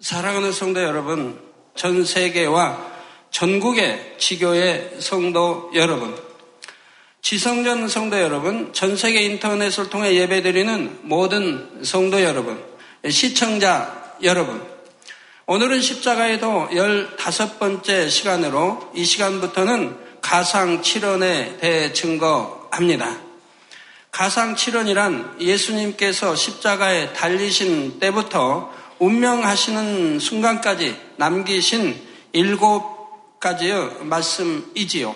사랑하는 성도 여러분, 전 세계와 전국의 지교의 성도 여러분, 지성전 성도 여러분, 전 세계 인터넷을 통해 예배드리는 모든 성도 여러분, 시청자 여러분, 오늘은 십자가에도 15번째 시간으로 이 시간부터는 가상 7원에 대해 증거합니다. 가상 7원이란 예수님께서 십자가에 달리신 때부터 운명하시는 순간까지 남기신 일곱 가지의 말씀이지요.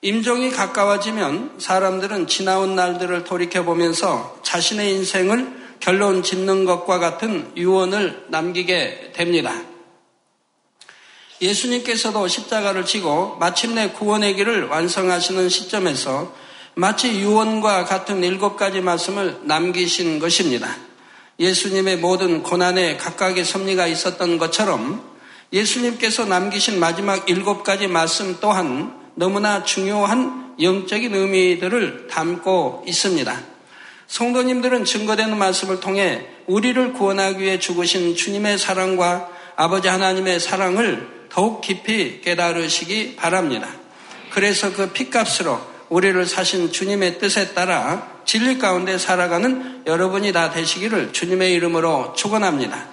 임종이 가까워지면 사람들은 지나온 날들을 돌이켜보면서 자신의 인생을 결론 짓는 것과 같은 유언을 남기게 됩니다. 예수님께서도 십자가를 지고 마침내 구원의 길을 완성하시는 시점에서 마치 유언과 같은 일곱 가지 말씀을 남기신 것입니다. 예수님의 모든 고난에 각각의 섭리가 있었던 것처럼 예수님께서 남기신 마지막 일곱 가지 말씀 또한 너무나 중요한 영적인 의미들을 담고 있습니다. 성도님들은 증거되는 말씀을 통해 우리를 구원하기 위해 죽으신 주님의 사랑과 아버지 하나님의 사랑을 더욱 깊이 깨달으시기 바랍니다. 그래서 그 피값으로 우리를 사신 주님의 뜻에 따라 진리 가운데 살아가는 여러분이 다 되시기를 주님의 이름으로 축원합니다.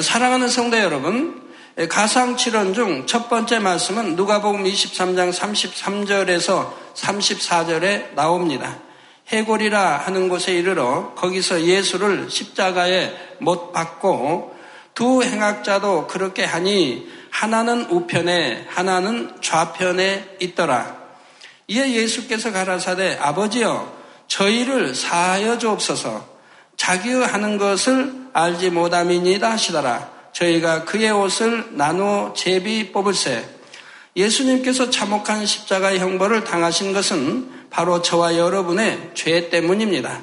사랑하는 성도 여러분, 가상칠언 중첫 번째 말씀은 누가복음 23장 33절에서 34절에 나옵니다. 해골이라 하는 곳에 이르러 거기서 예수를 십자가에 못 박고 두 행악자도 그렇게 하니 하나는 우편에 하나는 좌편에 있더라. 이에 예수께서 가라사대 아버지여 저희를 사하여 주옵소서 자기의 하는 것을 알지 못함이니다 하시더라. 저희가 그의 옷을 나누어 제비 뽑을세. 예수님께서 참혹한 십자가의 형벌을 당하신 것은 바로 저와 여러분의 죄 때문입니다.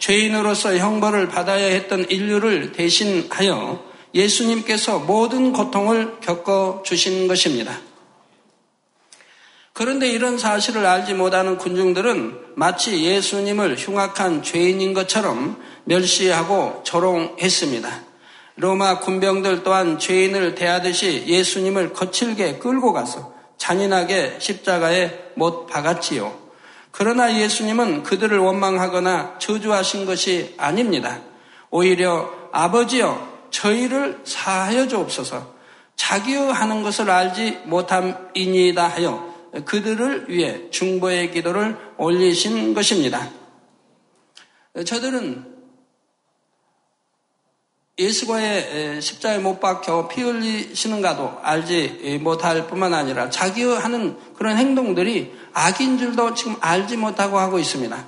죄인으로서 형벌을 받아야 했던 인류를 대신하여 예수님께서 모든 고통을 겪어 주신 것입니다. 그런데 이런 사실을 알지 못하는 군중들은 마치 예수님을 흉악한 죄인인 것처럼 멸시하고 조롱했습니다. 로마 군병들 또한 죄인을 대하듯이 예수님을 거칠게 끌고 가서 잔인하게 십자가에 못 박았지요. 그러나 예수님은 그들을 원망하거나 저주하신 것이 아닙니다. 오히려 아버지여 저희를 사하여 주옵소서 자기의 하는 것을 알지 못함이니이다 하여 그들을 위해 중보의 기도를 올리신 것입니다. 저들은 예수과의 십자에 못 박혀 피 흘리시는가도 알지 못할 뿐만 아니라 자기의 하는 그런 행동들이 악인 줄도 지금 알지 못하고 하고 있습니다.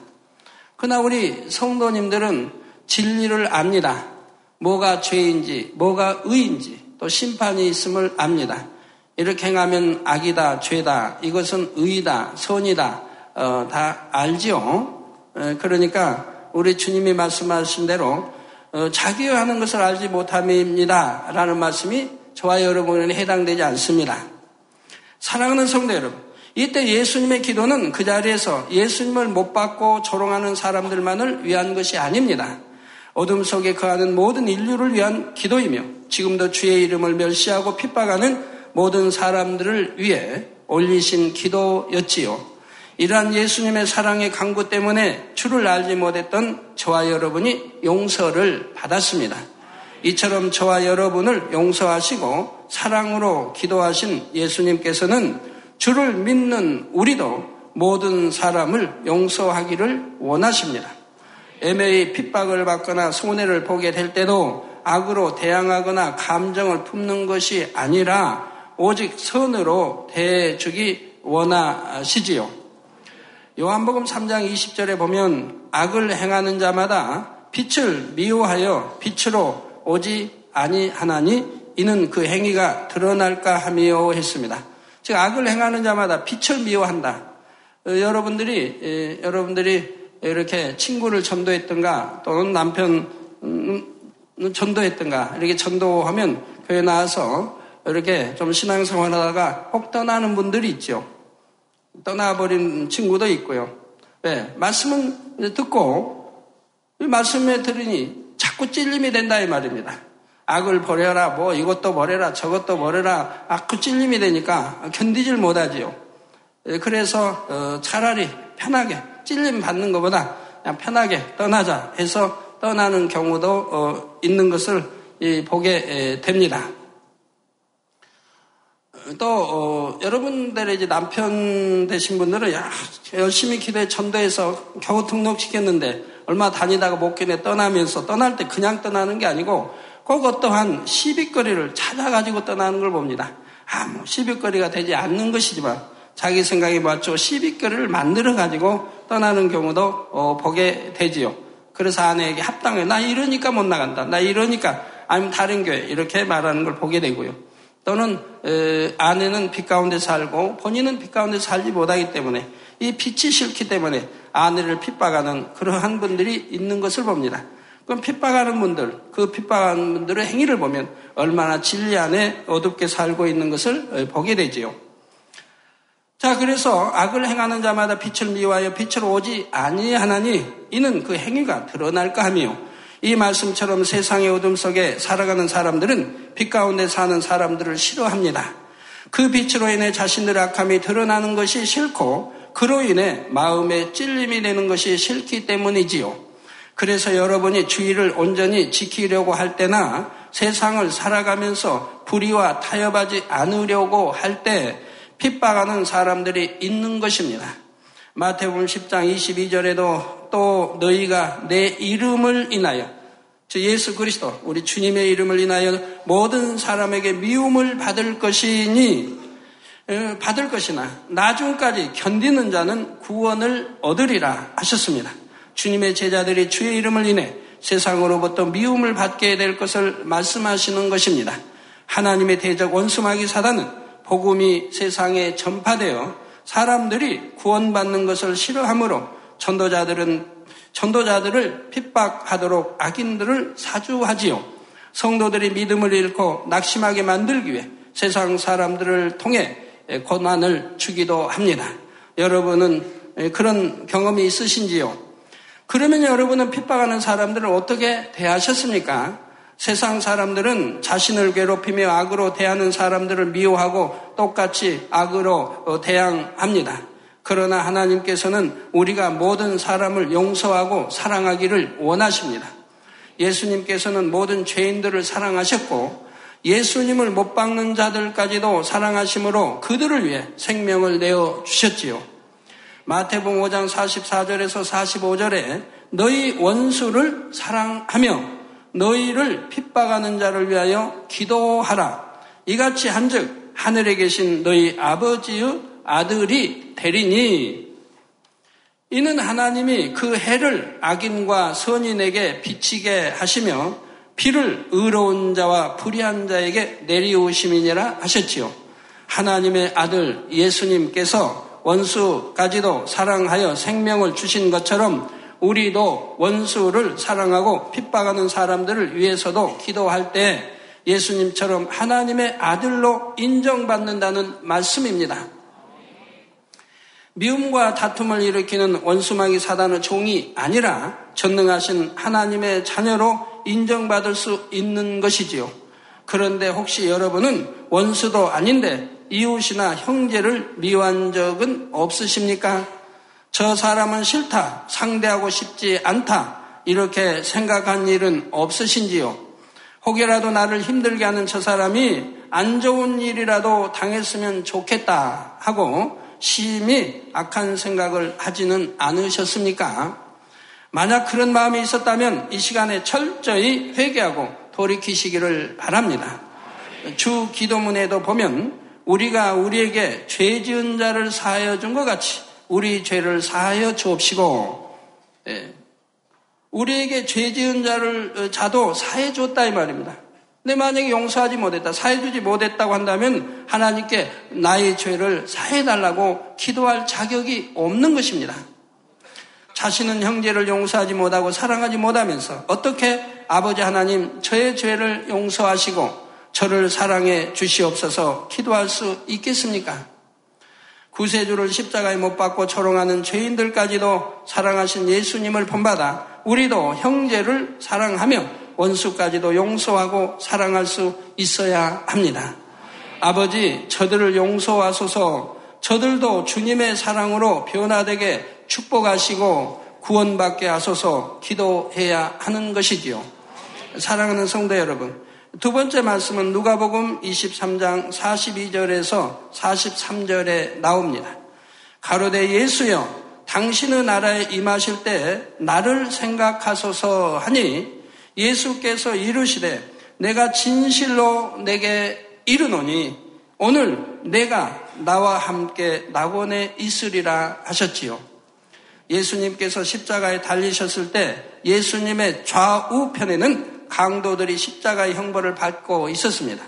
그러나 우리 성도님들은 진리를 압니다. 뭐가 죄인지, 뭐가 의인지, 또 심판이 있음을 압니다. 이렇게 행하면 악이다, 죄다, 이것은 의다, 선이다, 어, 다 알지요. 에, 그러니까 우리 주님이 말씀하신 대로 어, 자기가 하는 것을 알지 못함입니다. 라는 말씀이 저와 여러분에게 해당되지 않습니다. 사랑하는 성도 여러분, 이때 예수님의 기도는 그 자리에서 예수님을 못 받고 조롱하는 사람들만을 위한 것이 아닙니다. 어둠 속에 거하는 모든 인류를 위한 기도이며 지금도 주의 이름을 멸시하고 핍박하는 모든 사람들을 위해 올리신 기도였지요. 이러한 예수님의 사랑의 강구 때문에 주를 알지 못했던 저와 여러분이 용서를 받았습니다. 이처럼 저와 여러분을 용서하시고 사랑으로 기도하신 예수님께서는 주를 믿는 우리도 모든 사람을 용서하기를 원하십니다. 애매히 핍박을 받거나 손해를 보게 될 때도 악으로 대항하거나 감정을 품는 것이 아니라 오직 선으로 대해주기 원하시지요. 요한복음 3장 20절에 보면 악을 행하는 자마다 빛을 미워하여 빛으로 오지 아니하나니 이는 그 행위가 드러날까 하며 했습니다. 즉 악을 행하는 자마다 빛을 미워한다. 어, 여러분들이 에, 여러분들이 이렇게 친구를 전도했던가 또는 남편 음, 음, 전도했던가 이렇게 전도하면 교회 나와서 이렇게 좀 신앙생활 하다가 혹 떠나는 분들이 있죠. 떠나버린 친구도 있고요. 네, 말씀은 듣고 이 말씀에 들으니 자꾸 찔림이 된다 이 말입니다. 악을 버려라, 뭐 이것도 버려라, 저것도 버려라, 악그 찔림이 되니까 견디질 못하지요. 예, 그래서 어, 차라리 편하게 찔림 받는 것보다 그냥 편하게 떠나자 해서 떠나는 경우도 어, 있는 것을 보게 됩니다. 또 어, 여러분들의 이제 남편 되신 분들은 야, 열심히 기도해 전도해서 겨우 등록시켰는데 얼마 다니다가 목견에 떠나면서 떠날 때 그냥 떠나는 게 아니고 꼭 어떠한 시비거리를 찾아가지고 떠나는 걸 봅니다. 아, 뭐 시비거리가 되지 않는 것이지만 자기 생각에 맞춰 시비거리를 만들어 가지고 떠나는 경우도 어, 보게 되지요. 그래서 아내에게 합당해. 나 이러니까 못 나간다. 나 이러니까 아니면 다른 교회 이렇게 말하는 걸 보게 되고요. 또는 에, 아내는 빛 가운데 살고 본인은 빛 가운데 살지 못하기 때문에 이 빛이 싫기 때문에 아내를 핍박하는 그러한 분들이 있는 것을 봅니다. 그럼 핍박하는 분들, 그 핍박하는 분들의 행위를 보면 얼마나 진리 안에 어둡게 살고 있는 것을 보게 되지요. 자, 그래서 악을 행하는 자마다 빛을 미워하여 빛을 오지 아니하나니 이는 그 행위가 드러날까 하며 이 말씀처럼 세상의 어둠 속에 살아가는 사람들은 빛 가운데 사는 사람들을 싫어합니다. 그 빛으로 인해 자신들의 악함이 드러나는 것이 싫고 그로 인해 마음에 찔림이 되는 것이 싫기 때문이지요. 그래서 여러분이 주의를 온전히 지키려고 할 때나 세상을 살아가면서 불의와 타협하지 않으려고 할 때 핍박하는 사람들이 있는 것입니다. 마태복음 10장 22절에도 또 너희가 내 이름을 인하여 저 예수 그리스도 우리 주님의 이름을 인하여 모든 사람에게 미움을 받을 것이니 어, 받을 것이나 나중까지 견디는 자는 구원을 얻으리라 하셨습니다. 주님의 제자들이 주의 이름을 인해 세상으로부터 미움을 받게 될 것을 말씀하시는 것입니다. 하나님의 대적 원수마귀 사단은 복음이 세상에 전파되어 사람들이 구원받는 것을 싫어하므로 전도자들은 전도자들을 핍박하도록 악인들을 사주하지요. 성도들이 믿음을 잃고 낙심하게 만들기 위해 세상 사람들을 통해 고난을 주기도 합니다. 여러분은 그런 경험이 있으신지요? 그러면 여러분은 핍박하는 사람들을 어떻게 대하셨습니까? 세상 사람들은 자신을 괴롭히며 악으로 대하는 사람들을 미워하고 똑같이 악으로 어, 대항합니다. 그러나 하나님께서는 우리가 모든 사람을 용서하고 사랑하기를 원하십니다. 예수님께서는 모든 죄인들을 사랑하셨고 예수님을 못 박는 자들까지도 사랑하심으로 그들을 위해 생명을 내어 주셨지요. 마태복음 5장 44절에서 45절에 너희 원수를 사랑하며 너희를 핍박하는 자를 위하여 기도하라. 이같이 한즉 하늘에 계신 너희 아버지의 아들이 되리니 이는 하나님이 그 해를 악인과 선인에게 비치게 하시며 비를 의로운 자와 불의한 자에게 내리우심이니라 하셨지요. 하나님의 아들 예수님께서 원수까지도 사랑하여 생명을 주신 것처럼 우리도 원수를 사랑하고 핍박하는 사람들을 위해서도 기도할 때 예수님처럼 하나님의 아들로 인정받는다는 말씀입니다. 미움과 다툼을 일으키는 원수마귀 사단의 종이 아니라 전능하신 하나님의 자녀로 인정받을 수 있는 것이지요. 그런데 혹시 여러분은 원수도 아닌데 이웃이나 형제를 미워한 적은 없으십니까? 저 사람은 싫다, 상대하고 싶지 않다, 이렇게 생각한 일은 없으신지요? 혹여라도 나를 힘들게 하는 저 사람이 안 좋은 일이라도 당했으면 좋겠다 하고 심히 악한 생각을 하지는 않으셨습니까? 만약 그런 마음이 있었다면 이 시간에 철저히 회개하고 돌이키시기를 바랍니다. 주 기도문에도 보면 우리가 우리에게 죄 지은 자를 사하여 준 것 같이 우리 죄를 사하여 주옵시고 예, 우리에게 죄 지은 자를 어, 자도 사해 줬다 이 말입니다. 근데 만약에 용서하지 못했다, 사해주지 못했다고 한다면 하나님께 나의 죄를 사해달라고 기도할 자격이 없는 것입니다. 자신은 형제를 용서하지 못하고 사랑하지 못하면서 어떻게 아버지 하나님 저의 죄를 용서하시고 저를 사랑해 주시옵소서 기도할 수 있겠습니까? 구세주를 십자가에 못 박고 초롱하는 죄인들까지도 사랑하신 예수님을 본받아 우리도 형제를 사랑하며 원수까지도 용서하고 사랑할 수 있어야 합니다. 아버지, 저들을 용서하소서 저들도 주님의 사랑으로 변화되게 축복하시고 구원받게 하소서 기도해야 하는 것이지요. 사랑하는 성도 여러분, 두 번째 말씀은 누가복음 23장 42절에서 43절에 나옵니다. 가로대 예수여 당신의 나라에 임하실 때 나를 생각하소서 하니 예수께서 이르시되 내가 진실로 내게 이르노니 오늘 내가 나와 함께 낙원에 있으리라 하셨지요. 예수님께서 십자가에 달리셨을 때 예수님의 좌우편에는 강도들이 십자가의 형벌을 받고 있었습니다.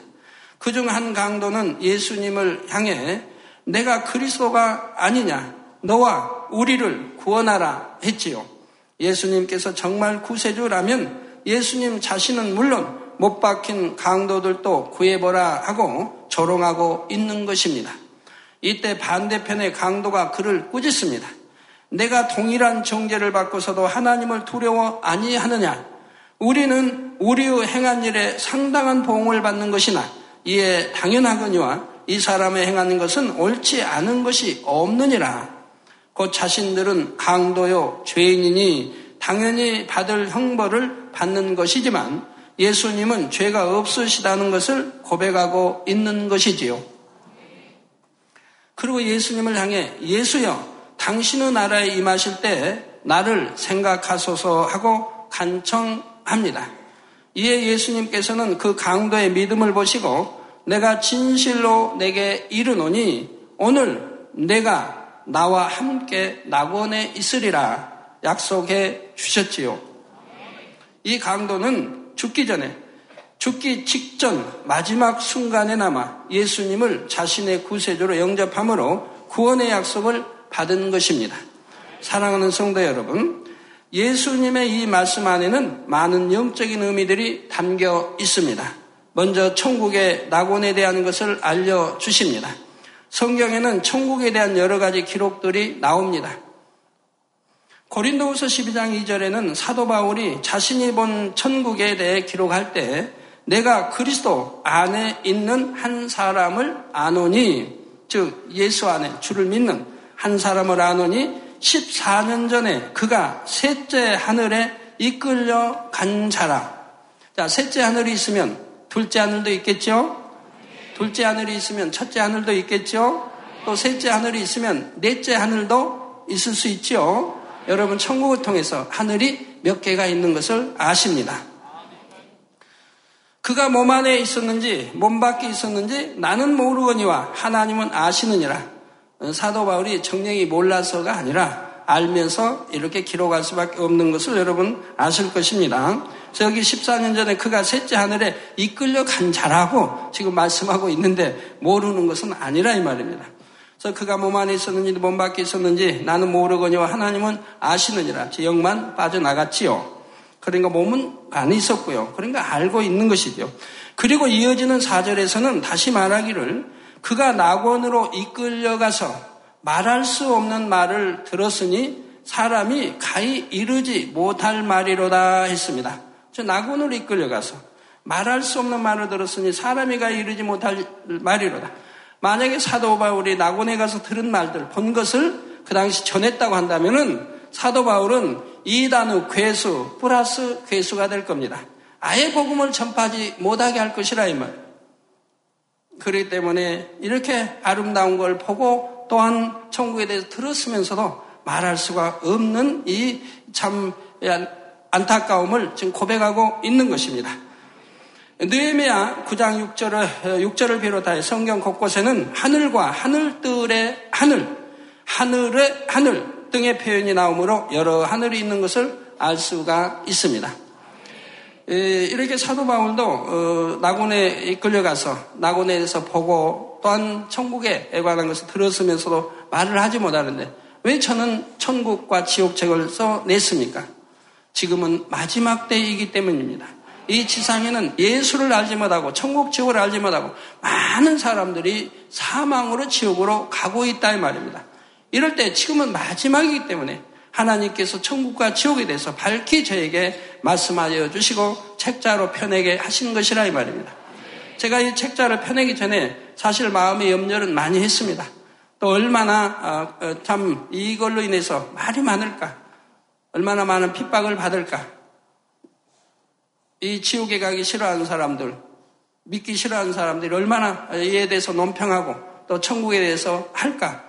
그 중 한 강도는 예수님을 향해 내가 그리스도가 아니냐 너와 우리를 구원하라 했지요. 예수님께서 정말 구세주라면 예수님 자신은 물론 못 박힌 강도들도 구해보라 하고 조롱하고 있는 것입니다. 이때 반대편의 강도가 그를 꾸짖습니다. 내가 동일한 정죄를 받고서도 하나님을 두려워 아니하느냐? 우리는 우리의 행한 일에 상당한 보응을 받는 것이나 이에 당연하거니와 이 사람의 행하는 것은 옳지 않은 것이 없느니라. 곧 자신들은 강도요 죄인이니 당연히 받을 형벌을 받는 것이지만 예수님은 죄가 없으시다는 것을 고백하고 있는 것이지요. 그리고 예수님을 향해 예수여 당신의 나라에 임하실 때 나를 생각하소서 하고 간청합니다. 이에 예수님께서는 그 강도의 믿음을 보시고 내가 진실로 내게 이르노니 오늘 내가 나와 함께 낙원에 있으리라 약속해 주셨지요. 이 강도는 죽기 전에 죽기 직전 마지막 순간에나마 예수님을 자신의 구세주로 영접함으로 구원의 약속을 받은 것입니다. 사랑하는 성도 여러분, 예수님의 이 말씀 안에는 많은 영적인 의미들이 담겨 있습니다. 먼저 천국의 낙원에 대한 것을 알려 주십니다. 성경에는 천국에 대한 여러 가지 기록들이 나옵니다. 고린도후서 12장 2절에는 사도 바울이 자신이 본 천국에 대해 기록할 때 내가 그리스도 안에 있는 한 사람을 아노니 즉 예수 안에 주를 믿는 한 사람을 아노니 14년 전에 그가 셋째 하늘에 이끌려 간 자라. 자, 셋째 하늘이 있으면 둘째 하늘도 있겠죠? 둘째 하늘이 있으면 첫째 하늘도 있겠죠? 또 셋째 하늘이 있으면 넷째 하늘도 있을 수 있죠? 여러분, 천국을 통해서 하늘이 몇 개가 있는 것을 아십니다. 그가 몸 안에 있었는지, 몸 밖에 있었는지 나는 모르거니와 하나님은 아시느니라. 사도 바울이 정령이 몰라서가 아니라 알면서 이렇게 기록할 수밖에 없는 것을 여러분 아실 것입니다. 저기 14년 전에 그가 셋째 하늘에 이끌려 간 자라고 지금 말씀하고 있는데 모르는 것은 아니라 이 말입니다. 그래서 그가 몸 안에 있었는지 몸 밖에 있었는지 나는 모르거니와 하나님은 아시느니라. 제 영만 빠져나갔지요. 그러니까 몸은 안에 있었고요. 그러니까 알고 있는 것이죠. 그리고 이어지는 사절에서는 다시 말하기를 그가 낙원으로 이끌려가서 말할 수 없는 말을 들었으니 사람이 가히 이르지 못할 말이로다 했습니다. 저 낙원으로 이끌려가서 말할 수 없는 말을 들었으니 사람이 가히 이르지 못할 말이로다. 만약에 사도 바울이 낙원에 가서 들은 말들, 본 것을 그 당시 전했다고 한다면은 사도 바울은 이단의 괴수 플러스 괴수가 될 겁니다. 아예 복음을 전파하지 못하게 할 것이라 이 말. 그렇기 때문에 이렇게 아름다운 걸 보고 또한 천국에 대해서 들었으면서도 말할 수가 없는 이 참 안타까움을 지금 고백하고 있는 것입니다. 느헤미야 9장 6절을, 6절을 비롯하여 성경 곳곳에는 하늘과 하늘들의 하늘, 하늘의 하늘 등의 표현이 나오므로 여러 하늘이 있는 것을 알 수가 있습니다. 이렇게 사도 바울도 어, 낙원에 이끌려가서 낙원에서 보고 또한 천국에 관한 것을 들었으면서도 말을 하지 못하는데 왜 저는 천국과 지옥책을 써냈습니까? 지금은 마지막 때이기 때문입니다. 이 지상에는 예수를 알지 못하고 천국 지옥을 알지 못하고 많은 사람들이 사망으로 지옥으로 가고 있다 이 말입니다. 이럴 때 지금은 마지막이기 때문에 하나님께서 천국과 지옥에 대해서 밝히 저에게 말씀하여 주시고 책자로 펴내게 하신 것이라 이 말입니다. 제가 이 책자를 펴내기 전에 사실 마음의 염려는 많이 했습니다. 또 얼마나 어, 어, 참 이걸로 인해서 말이 많을까, 얼마나 많은 핍박을 받을까. 이 지옥에 가기 싫어하는 사람들, 믿기 싫어하는 사람들이 얼마나 이에 대해서 논평하고 또 천국에 대해서 할까.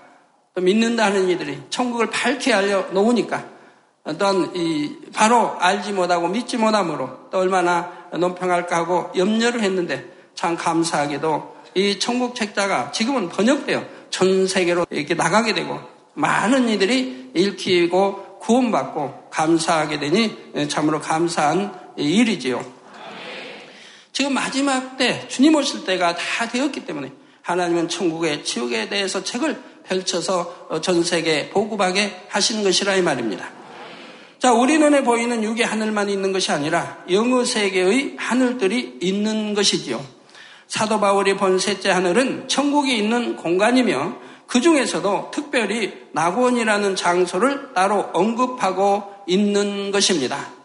또 믿는다는 이들이 천국을 밝게 알려 놓으니까 또한 이 바로 알지 못하고 믿지 못함으로 또 얼마나 논평할까 하고 염려를 했는데 참 감사하게도 이 천국 책자가 지금은 번역되어 전 세계로 이렇게 나가게 되고 많은 이들이 읽히고 구원받고 감사하게 되니 참으로 감사한 일이지요. 지금 마지막 때 주님 오실 때가 다 되었기 때문에 하나님은 천국의 지옥에 대해서 책을 펼쳐서 전 세계에 보급하게 하신 것이라 이 말입니다. 자, 우리 눈에 보이는 육의 하늘만 있는 것이 아니라 영어 세계의 하늘들이 있는 것이지요. 사도 바울이 본 셋째 하늘은 천국이 있는 공간이며 그 중에서도 특별히 낙원이라는 장소를 따로 언급하고 있는 것입니다.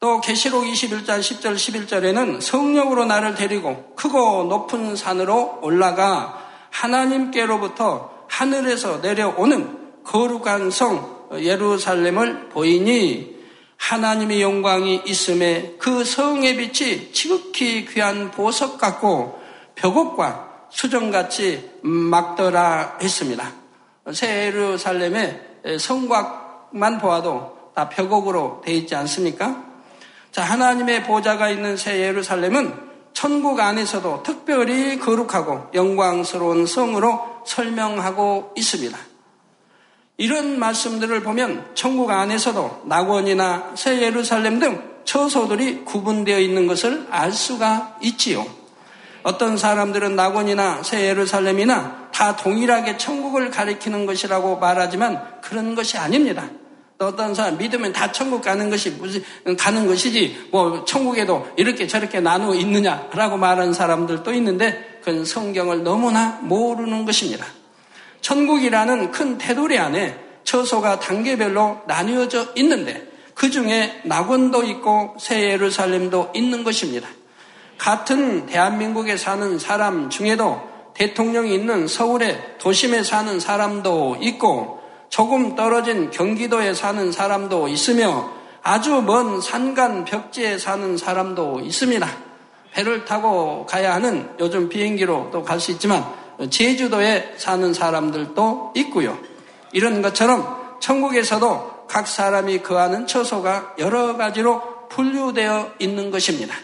또 계시록 21장 10절 11절에는 성령으로 나를 데리고 크고 높은 산으로 올라가 하나님께로부터 하늘에서 내려오는 거룩한 성 예루살렘을 보이니 하나님의 영광이 있음에 그 성의 빛이 지극히 귀한 보석 같고 벽옥과 수정같이 막더라 했습니다. 새 예루살렘의 성곽만 보아도 다 벽옥으로 되어 있지 않습니까? 자, 하나님의 보좌가 있는 새 예루살렘은 천국 안에서도 특별히 거룩하고 영광스러운 성으로 설명하고 있습니다. 이런 말씀들을 보면 천국 안에서도 낙원이나 새 예루살렘 등 처소들이 구분되어 있는 것을 알 수가 있지요. 어떤 사람들은 낙원이나 새 예루살렘이나 다 동일하게 천국을 가리키는 것이라고 말하지만 그런 것이 아닙니다. 또 어떤 사람 믿으면 다 천국 가는 것이 무슨 가는 것이지 뭐 천국에도 이렇게 저렇게 나누어 있느냐라고 말하는 사람들도 있는데 그건 성경을 너무나 모르는 것입니다. 천국이라는 큰 테두리 안에 처소가 단계별로 나뉘어져 있는데 그 중에 낙원도 있고 새 예루살렘도 있는 것입니다. 같은 대한민국에 사는 사람 중에도 대통령이 있는 서울의 도심에 사는 사람도 있고 조금 떨어진 경기도에 사는 사람도 있으며 아주 먼 산간 벽지에 사는 사람도 있습니다. 배를 타고 가야 하는 요즘 비행기로 또 갈 수 있지만 제주도에 사는 사람들도 있고요. 이런 것처럼 천국에서도 각 사람이 거하는 처소가 여러 가지로 분류되어 있는 것입니다.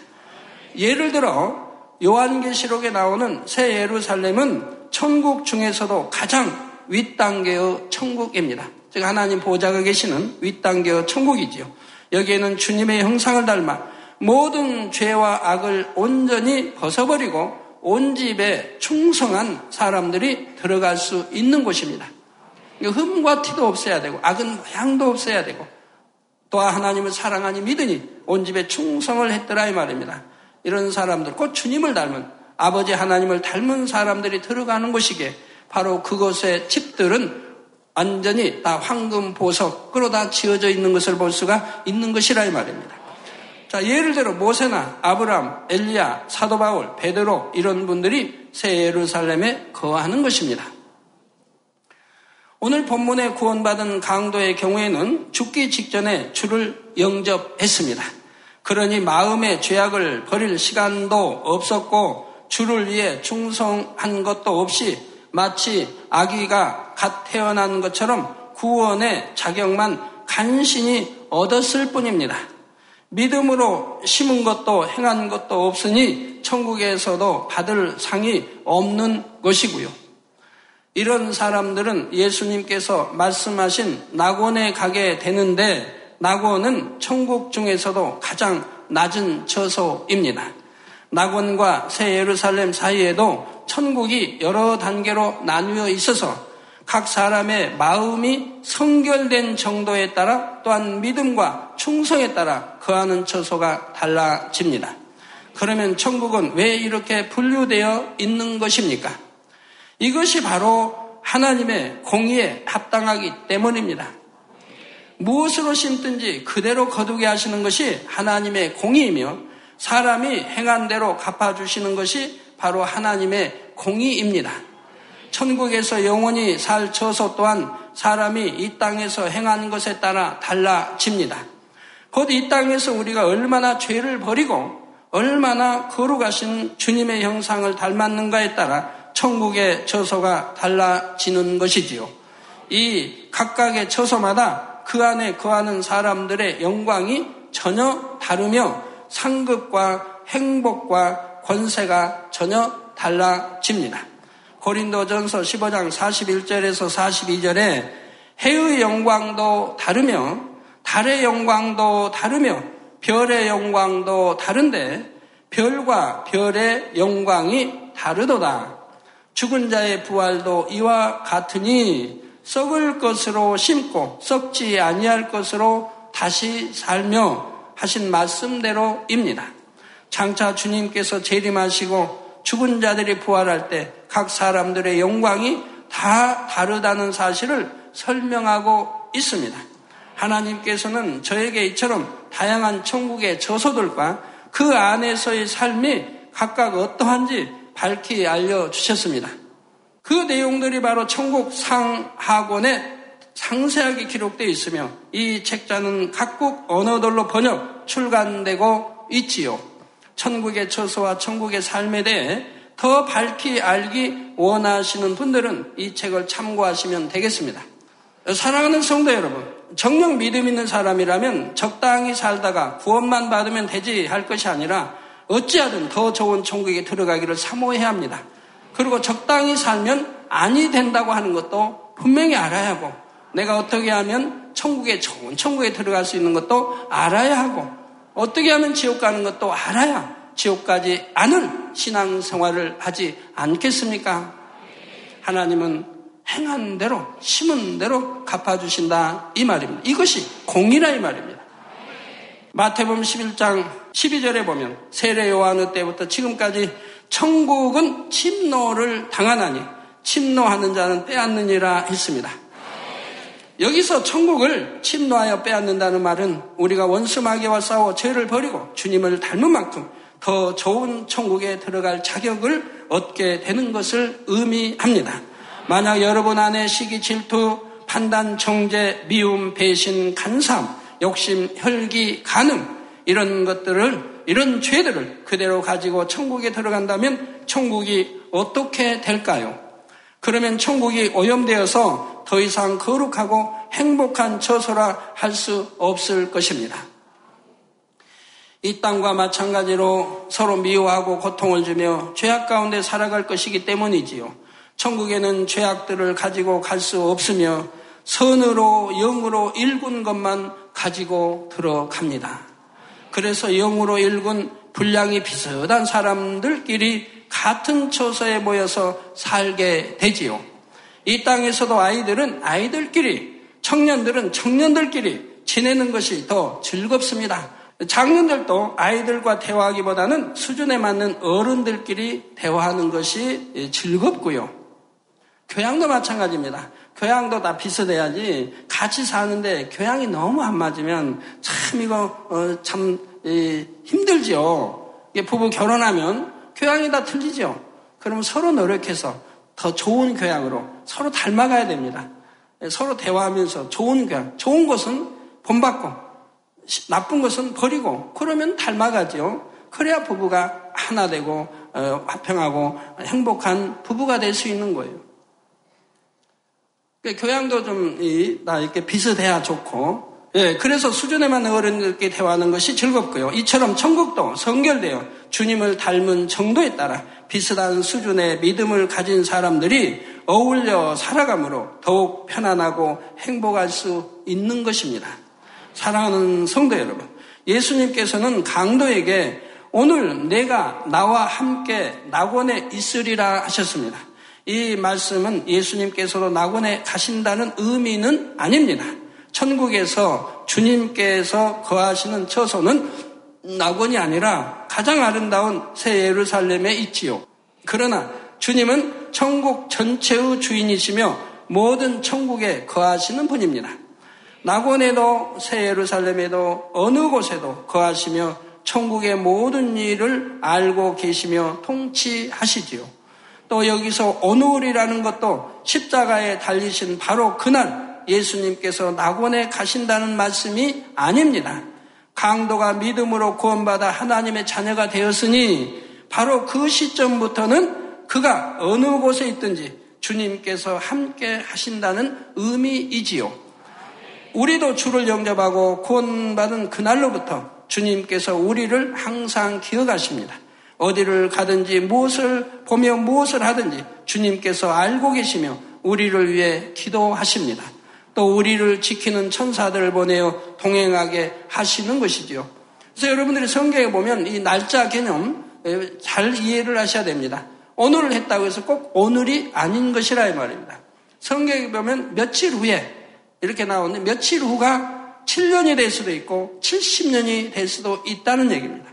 예를 들어 요한계시록에 나오는 새 예루살렘은 천국 중에서도 가장 윗단계의 천국입니다. 즉 하나님 보좌가 계시는 윗단계의 천국이지요. 여기에는 주님의 형상을 닮아 모든 죄와 악을 온전히 벗어버리고 온 집에 충성한 사람들이 들어갈 수 있는 곳입니다. 흠과 티도 없어야 되고 악은 모양도 없어야 되고 또 하나님을 사랑하니 믿으니 온 집에 충성을 했더라 이 말입니다. 이런 사람들 곧 주님을 닮은 아버지 하나님을 닮은 사람들이 들어가는 곳이기에 바로 그곳의 집들은 완전히 다 황금 보석으로 다 지어져 있는 것을 볼 수가 있는 것이라 이 말입니다. 자, 예를 들어 모세나 아브람, 엘리야, 사도 바울, 베드로 이런 분들이 새 예루살렘에 거하는 것입니다. 오늘 본문에 구원받은 강도의 경우에는 죽기 직전에 주를 영접했습니다. 그러니 마음의 죄악을 버릴 시간도 없었고 주를 위해 충성한 것도 없이 마치 아기가 갓 태어난 것처럼 구원의 자격만 간신히 얻었을 뿐입니다. 믿음으로 심은 것도 행한 것도 없으니 천국에서도 받을 상이 없는 것이고요. 이런 사람들은 예수님께서 말씀하신 낙원에 가게 되는데 낙원은 천국 중에서도 가장 낮은 처소입니다. 낙원과 새 예루살렘 사이에도 천국이 여러 단계로 나누어 있어서 각 사람의 마음이 성결된 정도에 따라 또한 믿음과 충성에 따라 거하는 처소가 달라집니다. 그러면 천국은 왜 이렇게 분류되어 있는 것입니까? 이것이 바로 하나님의 공의에 합당하기 때문입니다. 무엇으로 심든지 그대로 거두게 하시는 것이 하나님의 공의이며 사람이 행한 대로 갚아주시는 것이 바로 하나님의 공의입니다. 천국에서 영원히 살 처소 또한 사람이 이 땅에서 행한 것에 따라 달라집니다. 곧 이 땅에서 우리가 얼마나 죄를 버리고 얼마나 거룩하신 주님의 형상을 닮았는가에 따라 천국의 처소가 달라지는 것이지요. 이 각각의 처소마다 그 안에 거하는 사람들의 영광이 전혀 다르며 상급과 행복과 권세가 전혀 달라집니다. 고린도전서 15장 41절에서 42절에 해의 영광도 다르며 달의 영광도 다르며 별의 영광도 다른데 별과 별의 영광이 다르도다. 죽은 자의 부활도 이와 같으니 썩을 것으로 심고 썩지 아니할 것으로 다시 살며 하신 말씀대로입니다. 장차 주님께서 재림하시고 죽은 자들이 부활할 때 각 사람들의 영광이 다 다르다는 사실을 설명하고 있습니다. 하나님께서는 저에게 이처럼 다양한 천국의 저소들과 그 안에서의 삶이 각각 어떠한지 밝히 알려주셨습니다. 그 내용들이 바로 천국 상학원에 상세하게 기록되어 있으며 이 책자는 각국 언어들로 번역, 출간되고 있지요. 천국의 처소와 천국의 삶에 대해 더 밝히 알기 원하시는 분들은 이 책을 참고하시면 되겠습니다. 사랑하는 성도 여러분, 정녕 믿음 있는 사람이라면 적당히 살다가 구원만 받으면 되지 할 것이 아니라 어찌하든 더 좋은 천국에 들어가기를 사모해야 합니다. 그리고 적당히 살면 아니 된다고 하는 것도 분명히 알아야 하고 내가 어떻게 하면 천국에 좋은 천국에 들어갈 수 있는 것도 알아야 하고 어떻게 하면 지옥 가는 것도 알아야 지옥 가지 않을 신앙 생활을 하지 않겠습니까? 하나님은 행한 대로 심은 대로 갚아주신다 이 말입니다. 이것이 공이라 이 말입니다. 마태복음 11장 12절에 보면 세례 요한의 때부터 지금까지 천국은 침노를 당하나니 침노하는 자는 빼앗느니라 했습니다. 여기서 천국을 침노하여 빼앗는다는 말은 우리가 원수마귀와 싸워 죄를 버리고 주님을 닮은 만큼 더 좋은 천국에 들어갈 자격을 얻게 되는 것을 의미합니다. 만약 여러분 안에 시기, 질투, 판단, 정죄, 미움, 배신, 간삼, 욕심, 혈기, 간음 이런 것들을 이런 죄들을 그대로 가지고 천국에 들어간다면 천국이 어떻게 될까요? 그러면 천국이 오염되어서 더 이상 거룩하고 행복한 처소라 할 수 없을 것입니다. 이 땅과 마찬가지로 서로 미워하고 고통을 주며 죄악 가운데 살아갈 것이기 때문이지요. 천국에는 죄악들을 가지고 갈 수 없으며 선으로 영으로 일군 것만 가지고 들어갑니다. 그래서 영으로 일군 분량이 비슷한 사람들끼리 같은 처소에 모여서 살게 되지요. 이 땅에서도 아이들은 아이들끼리, 청년들은 청년들끼리 지내는 것이 더 즐겁습니다. 장년들도 아이들과 대화하기보다는 수준에 맞는 어른들끼리 대화하는 것이 즐겁고요. 교양도 마찬가지입니다. 교양도 다 비슷해야지 같이 사는데 교양이 너무 안 맞으면 참 이거 어, 참 이, 힘들죠. 부부 결혼하면 교양이 다 틀리죠. 그러면 서로 노력해서 더 좋은 교양으로 서로 닮아가야 됩니다. 서로 대화하면서 좋은 교양, 좋은 것은 본받고 나쁜 것은 버리고 그러면 닮아가죠. 그래야 부부가 하나 되고 어, 화평하고 행복한 부부가 될 수 있는 거예요. 그 교양도 좀, 나 이렇게 비슷해야 좋고, 예, 그래서 수준에 맞는 어른들께 대화하는 것이 즐겁고요. 이처럼 천국도 성결되어 주님을 닮은 정도에 따라 비슷한 수준의 믿음을 가진 사람들이 어울려 살아감으로 더욱 편안하고 행복할 수 있는 것입니다. 사랑하는 성도 여러분, 예수님께서는 강도에게 오늘 내가 나와 함께 낙원에 있으리라 하셨습니다. 이 말씀은 예수님께서도 낙원에 가신다는 의미는 아닙니다. 천국에서 주님께서 거하시는 처소는 낙원이 아니라 가장 아름다운 새 예루살렘에 있지요. 그러나 주님은 천국 전체의 주인이시며 모든 천국에 거하시는 분입니다. 낙원에도 새 예루살렘에도 어느 곳에도 거하시며 천국의 모든 일을 알고 계시며 통치하시지요. 또 여기서 오늘이라는 것도 십자가에 달리신 바로 그날 예수님께서 낙원에 가신다는 말씀이 아닙니다. 강도가 믿음으로 구원받아 하나님의 자녀가 되었으니 바로 그 시점부터는 그가 어느 곳에 있든지 주님께서 함께 하신다는 의미이지요. 우리도 주를 영접하고 구원받은 그날로부터 주님께서 우리를 항상 기억하십니다. 어디를 가든지 무엇을 보며 무엇을 하든지 주님께서 알고 계시며 우리를 위해 기도하십니다. 또 우리를 지키는 천사들을 보내어 동행하게 하시는 것이지요. 그래서 여러분들이 성경에 보면 이 날짜 개념 잘 이해를 하셔야 됩니다. 오늘을 했다고 해서 꼭 오늘이 아닌 것이라 이 말입니다. 성경에 보면 며칠 후에 이렇게 나오는데 며칠 후가 7년이 될 수도 있고 70년이 될 수도 있다는 얘기입니다.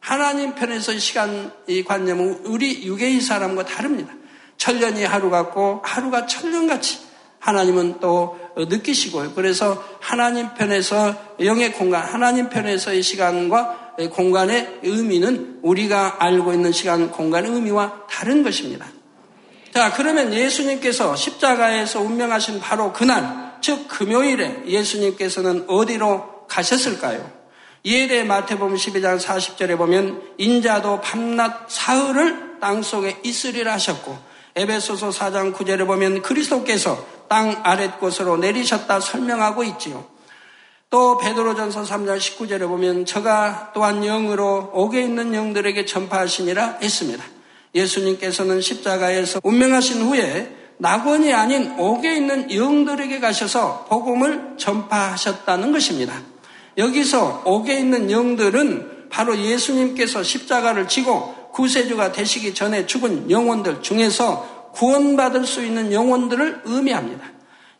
하나님 편에서 시간 이 관념은 우리 유괴의 사람과 다릅니다. 천년이 하루 같고 하루가 천년같이 하나님은 또 느끼시고요. 그래서 하나님 편에서 영의 공간, 하나님 편에서의 시간과 공간의 의미는 우리가 알고 있는 시간, 공간의 의미와 다른 것입니다. 자, 그러면 예수님께서 십자가에서 운명하신 바로 그날, 즉 금요일에 예수님께서는 어디로 가셨을까요? 이에 대해 마태복음 12장 40절에 보면 인자도 밤낮 사흘을 땅속에 있으리라 하셨고 에베소서 4장 9절에 보면 그리스도께서 땅 아랫곳으로 내리셨다 설명하고 있지요. 또 베드로전서 3장 19절에 보면 저가 또한 영으로 옥에 있는 영들에게 전파하시니라 했습니다. 예수님께서는 십자가에서 운명하신 후에 낙원이 아닌 옥에 있는 영들에게 가셔서 복음을 전파하셨다는 것입니다. 여기서 옥에 있는 영들은 바로 예수님께서 십자가를 지고 구세주가 되시기 전에 죽은 영혼들 중에서 구원받을 수 있는 영혼들을 의미합니다.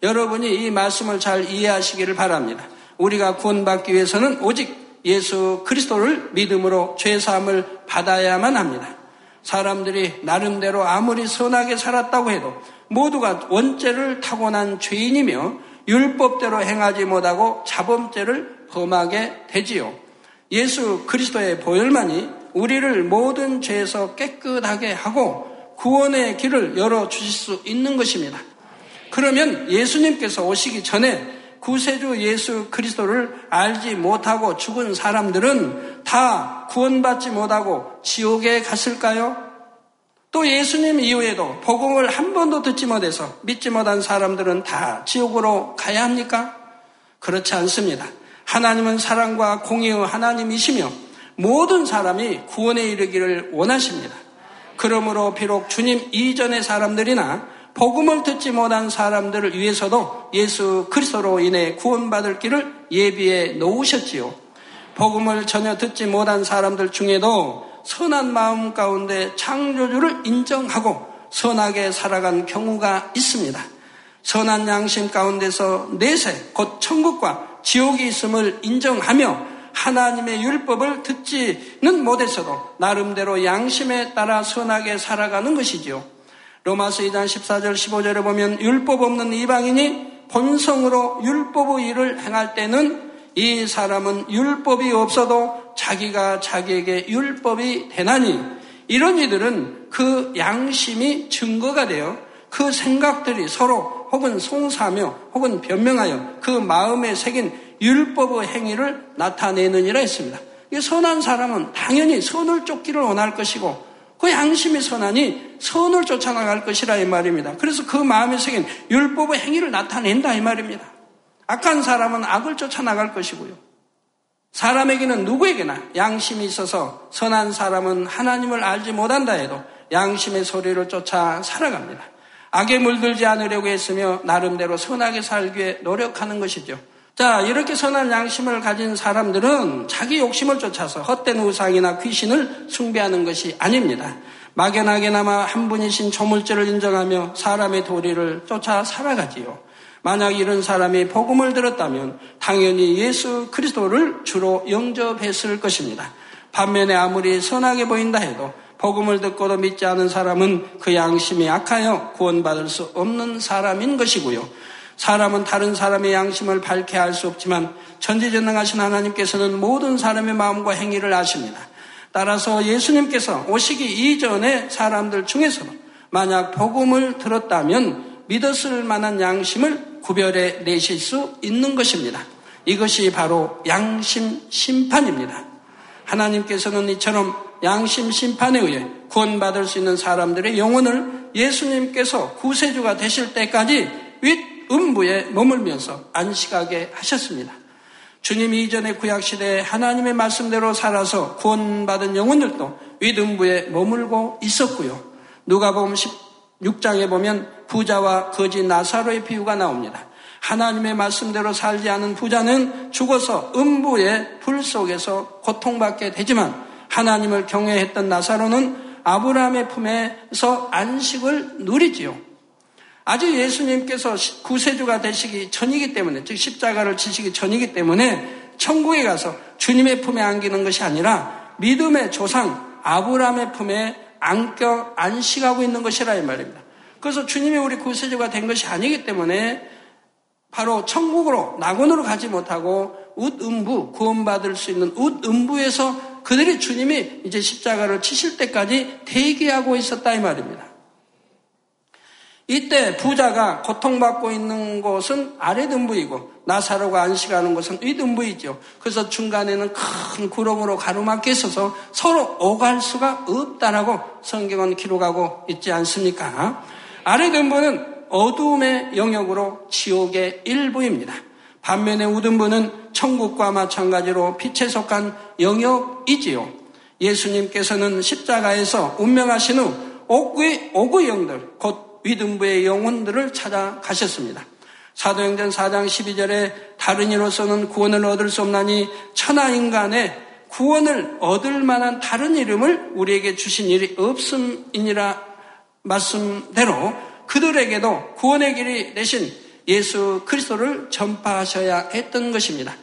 여러분이 이 말씀을 잘 이해하시기를 바랍니다. 우리가 구원받기 위해서는 오직 예수 그리스도를 믿음으로 죄사함을 받아야만 합니다. 사람들이 나름대로 아무리 선하게 살았다고 해도 모두가 원죄를 타고난 죄인이며 율법대로 행하지 못하고 자범죄를 범하게 되지요. 예수 그리스도의 보혈만이 우리를 모든 죄에서 깨끗하게 하고 구원의 길을 열어 주실 수 있는 것입니다. 그러면 예수님께서 오시기 전에 구세주 예수 그리스도를 알지 못하고 죽은 사람들은 다 구원받지 못하고 지옥에 갔을까요? 또 예수님 이후에도 복음을 한 번도 듣지 못해서 믿지 못한 사람들은 다 지옥으로 가야 합니까? 그렇지 않습니다. 하나님은 사랑과 공의의 하나님이시며 모든 사람이 구원에 이르기를 원하십니다. 그러므로 비록 주님 이전의 사람들이나 복음을 듣지 못한 사람들을 위해서도 예수 그리스도로 인해 구원받을 길을 예비해 놓으셨지요. 복음을 전혀 듣지 못한 사람들 중에도 선한 마음 가운데 창조주를 인정하고 선하게 살아간 경우가 있습니다. 선한 양심 가운데서 내세 곧 천국과 지옥이 있음을 인정하며 하나님의 율법을 듣지는 못했어도 나름대로 양심에 따라 선하게 살아가는 것이지요. 로마서 2장 14절 15절에 보면 율법 없는 이방인이 본성으로 율법의 일을 행할 때는 이 사람은 율법이 없어도 자기가 자기에게 율법이 되나니 이런 이들은 그 양심이 증거가 되어 그 생각들이 서로 혹은 송사하며 혹은 변명하여 그 마음에 새긴 율법의 행위를 나타내느니라 했습니다. 선한 사람은 당연히 선을 쫓기를 원할 것이고 그 양심이 선하니 선을 쫓아나갈 것이라 이 말입니다. 그래서 그 마음에 새긴 율법의 행위를 나타낸다 이 말입니다. 악한 사람은 악을 쫓아나갈 것이고요. 사람에게는 누구에게나 양심이 있어서 선한 사람은 하나님을 알지 못한다 해도 양심의 소리를 쫓아 살아갑니다. 악에 물들지 않으려고 했으며 나름대로 선하게 살기 위해 노력하는 것이죠. 자, 이렇게 선한 양심을 가진 사람들은 자기 욕심을 쫓아서 헛된 우상이나 귀신을 숭배하는 것이 아닙니다. 막연하게나마 한 분이신 조물주를 인정하며 사람의 도리를 쫓아 살아가지요. 만약 이런 사람이 복음을 들었다면 당연히 예수 그리스도를 주로 영접했을 것입니다. 반면에 아무리 선하게 보인다 해도 복음을 듣고도 믿지 않은 사람은 그 양심이 악하여 구원받을 수 없는 사람인 것이고요. 사람은 다른 사람의 양심을 밝게 할수 없지만 전지전능하신 하나님께서는 모든 사람의 마음과 행위를 아십니다. 따라서 예수님께서 오시기 이전에 사람들 중에서 만약 복음을 들었다면 믿었을 만한 양심을 구별해 내실 수 있는 것입니다. 이것이 바로 양심 심판입니다. 하나님께서는 이처럼 양심 심판에 의해 구원받을 수 있는 사람들의 영혼을 예수님께서 구세주가 되실 때까지 윗 음부에 머물면서 안식하게 하셨습니다. 주님 이전의 구약시대에 하나님의 말씀대로 살아서 구원받은 영혼들도 윗음부에 머물고 있었고요. 누가 보면 16장에 보면 부자와 거지 나사로의 비유가 나옵니다. 하나님의 말씀대로 살지 않은 부자는 죽어서 음부의 불 속에서 고통받게 되지만 하나님을 경외했던 나사로는 아브라함의 품에서 안식을 누리지요. 아직 예수님께서 구세주가 되시기 전이기 때문에, 즉 십자가를 지시기 전이기 때문에 천국에 가서 주님의 품에 안기는 것이 아니라 믿음의 조상 아브라함의 품에 안겨 안식하고 있는 것이라 이 말입니다. 그래서 주님이 우리 구세주가 된 것이 아니기 때문에 바로 천국으로 낙원으로 가지 못하고 웃음부 구원받을 수 있는 웃음부에서 그들이 주님이 이제 십자가를 치실 때까지 대기하고 있었다 이 말입니다. 이때 부자가 고통받고 있는 곳은 아래 등부이고 나사로가 안식하는 곳은 윗등부이죠. 그래서 중간에는 큰 구렁으로 가로막혀 있어서 서로 오갈 수가 없다라고 성경은 기록하고 있지 않습니까? 아래 등부는 어두움의 영역으로 지옥의 일부입니다. 반면에 우등부는 천국과 마찬가지로 빛에 속한 영역이지요. 예수님께서는 십자가에서 운명하신 후 옥의, 옥의 영들, 곧 위등부의 영혼들을 찾아가셨습니다. 사도행전 4장 12절에 다른 이로서는 구원을 얻을 수 없나니 천하 인간의 구원을 얻을 만한 다른 이름을 우리에게 주신 일이 없음이니라 말씀대로 그들에게도 구원의 길이 되신 예수 그리스도를 전파하셔야 했던 것입니다.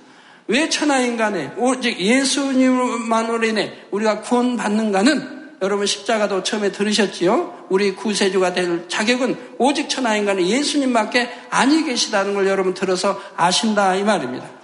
왜 천하 인간에 오직 예수님만으로 인해 우리가 구원받는가는 여러분 십자가도 처음에 들으셨지요? 우리 구세주가 될 자격은 오직 천하인간의 예수님밖에 아니 계시다는 걸 여러분 들어서 아신다 이 말입니다.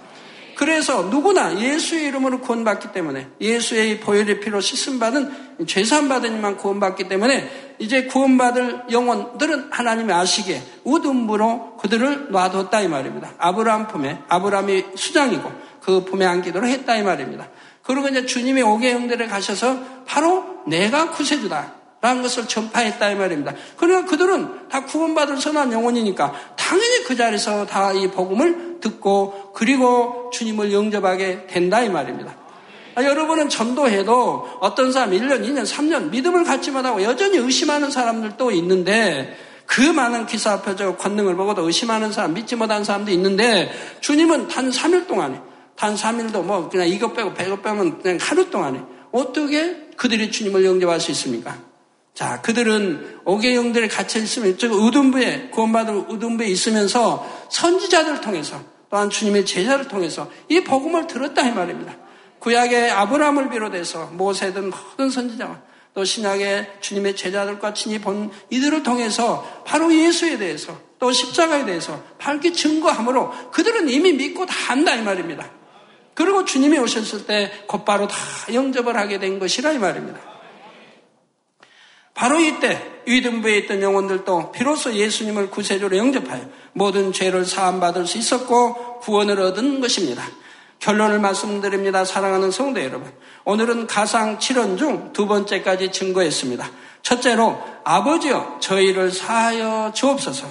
그래서 누구나 예수의 이름으로 구원받기 때문에 예수의 보혈의 피로 씻음받은 죄산받은 이만 구원받기 때문에 이제 구원받을 영혼들은 하나님이 아시기에 우둔부로 그들을 놔뒀다 이 말입니다. 아브라함 품에 아브라함이 수장이고 그 품에 안기도록 했다 이 말입니다. 그리고 이제 주님이 오게 형들에 가셔서 바로 내가 구세주다. 라는 것을 전파했다 이 말입니다. 그러나 그들은 다 구원받을 선한 영혼이니까 당연히 그 자리에서 다 이 복음을 듣고 그리고 주님을 영접하게 된다 이 말입니다. 아, 여러분은 전도해도 어떤 사람 1년, 2년, 3년 믿음을 갖지 못하고 여전히 의심하는 사람들도 있는데 그 많은 기사 저 권능을 보고도 의심하는 사람, 믿지 못하는 사람도 있는데 주님은 단 3일 동안에 단 3일도 뭐 그냥 이것 빼고 배것 빼면 그냥 하루 동안에 어떻게 그들이 주님을 영접할 수 있습니까? 자, 그들은 오개영들에 갇혀 있으면, 즉, 의둔부에, 구원받은 의둔부에 있으면서 선지자들을 통해서, 또한 주님의 제자를 통해서 이 복음을 들었다, 이 말입니다. 구약의 아브라함을 비롯해서 모세든 모든 선지자와 또 신약의 주님의 제자들과 친히 본 이들을 통해서 바로 예수에 대해서 또 십자가에 대해서 밝게 증거함으로 그들은 이미 믿고 다 한다 이 말입니다. 그리고 주님이 오셨을 때 곧바로 다 영접을 하게 된 것이라 이 말입니다. 바로 이때 위등부에 있던 영혼들도 비로소 예수님을 구세주로 영접하여 모든 죄를 사함받을 수 있었고 구원을 얻은 것입니다. 결론을 말씀드립니다. 사랑하는 성도 여러분. 오늘은 가상 7원 중 두 번째까지 증거했습니다. 첫째로 아버지여 저희를 사하여 주옵소서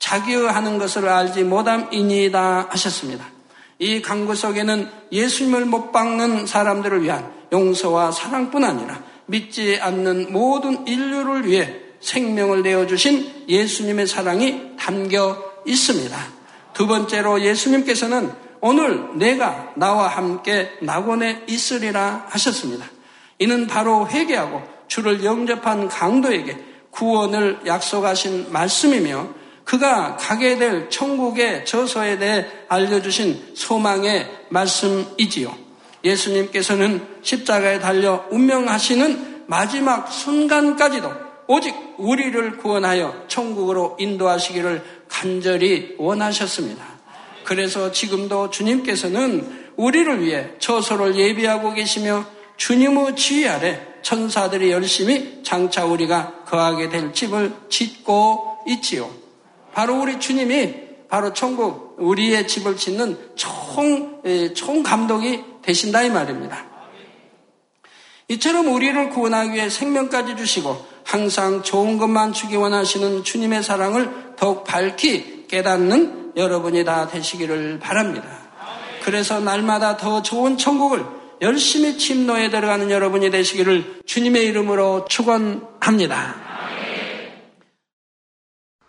자기하는 것을 알지 못함이니이다 하셨습니다. 이 강구 속에는 예수님을 못 박는 사람들을 위한 용서와 사랑뿐 아니라 믿지 않는 모든 인류를 위해 생명을 내어주신 예수님의 사랑이 담겨 있습니다. 두 번째로 예수님께서는 오늘 내가 나와 함께 낙원에 있으리라 하셨습니다. 이는 바로 회개하고 주를 영접한 강도에게 구원을 약속하신 말씀이며 그가 가게 될 천국의 저서에 대해 알려주신 소망의 말씀이지요. 예수님께서는 십자가에 달려 운명하시는 마지막 순간까지도 오직 우리를 구원하여 천국으로 인도하시기를 간절히 원하셨습니다. 그래서 지금도 주님께서는 우리를 위해 처소를 예비하고 계시며 주님의 지휘 아래 천사들이 열심히 장차 우리가 거하게 될 집을 짓고 있지요. 바로 우리 주님이 바로 천국 우리의 집을 짓는 총, 총 감독이 되신다 이 말입니다. 이처럼 우리를 구원하기 위해 생명까지 주시고 항상 좋은 것만 주기 원하시는 주님의 사랑을 더욱 밝히 깨닫는 여러분이 다 되시기를 바랍니다. 그래서 날마다 더 좋은 천국을 열심히 침노에 들어가는 여러분이 되시기를 주님의 이름으로 축원합니다.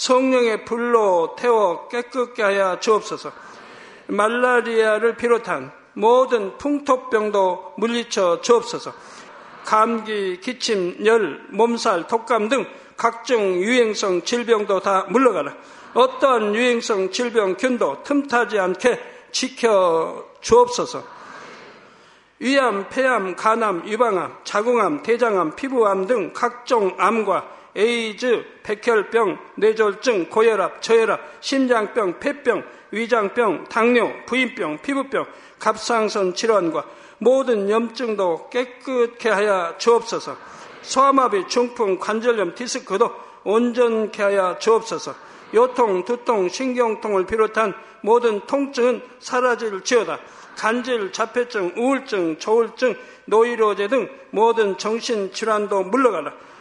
성령의 불로 태워 깨끗게 하여 주옵소서. 말라리아를 비롯한 모든 풍토병도 물리쳐 주옵소서. 감기, 기침, 열, 몸살, 독감 등 각종 유행성 질병도 다 물러가라. 어떠한 유행성 질병 균도 틈타지 않게 지켜 주옵소서. 위암, 폐암, 간암, 유방암, 자궁암, 대장암, 피부암 등 각종 암과 에이즈, 백혈병, 뇌졸중, 고혈압, 저혈압, 심장병, 폐병, 위장병, 당뇨, 부인병, 피부병, 갑상선 질환과 모든 염증도 깨끗게 하여 주옵소서. 소아마비, 중풍, 관절염, 디스크도 온전케 하여 주옵소서. 요통, 두통, 신경통을 비롯한 모든 통증은 사라질지어다. 간질, 자폐증, 우울증, 조울증, 노이로제 등 모든 정신 질환도 물러가라.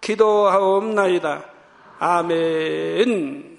기도하옵나이다. 아멘.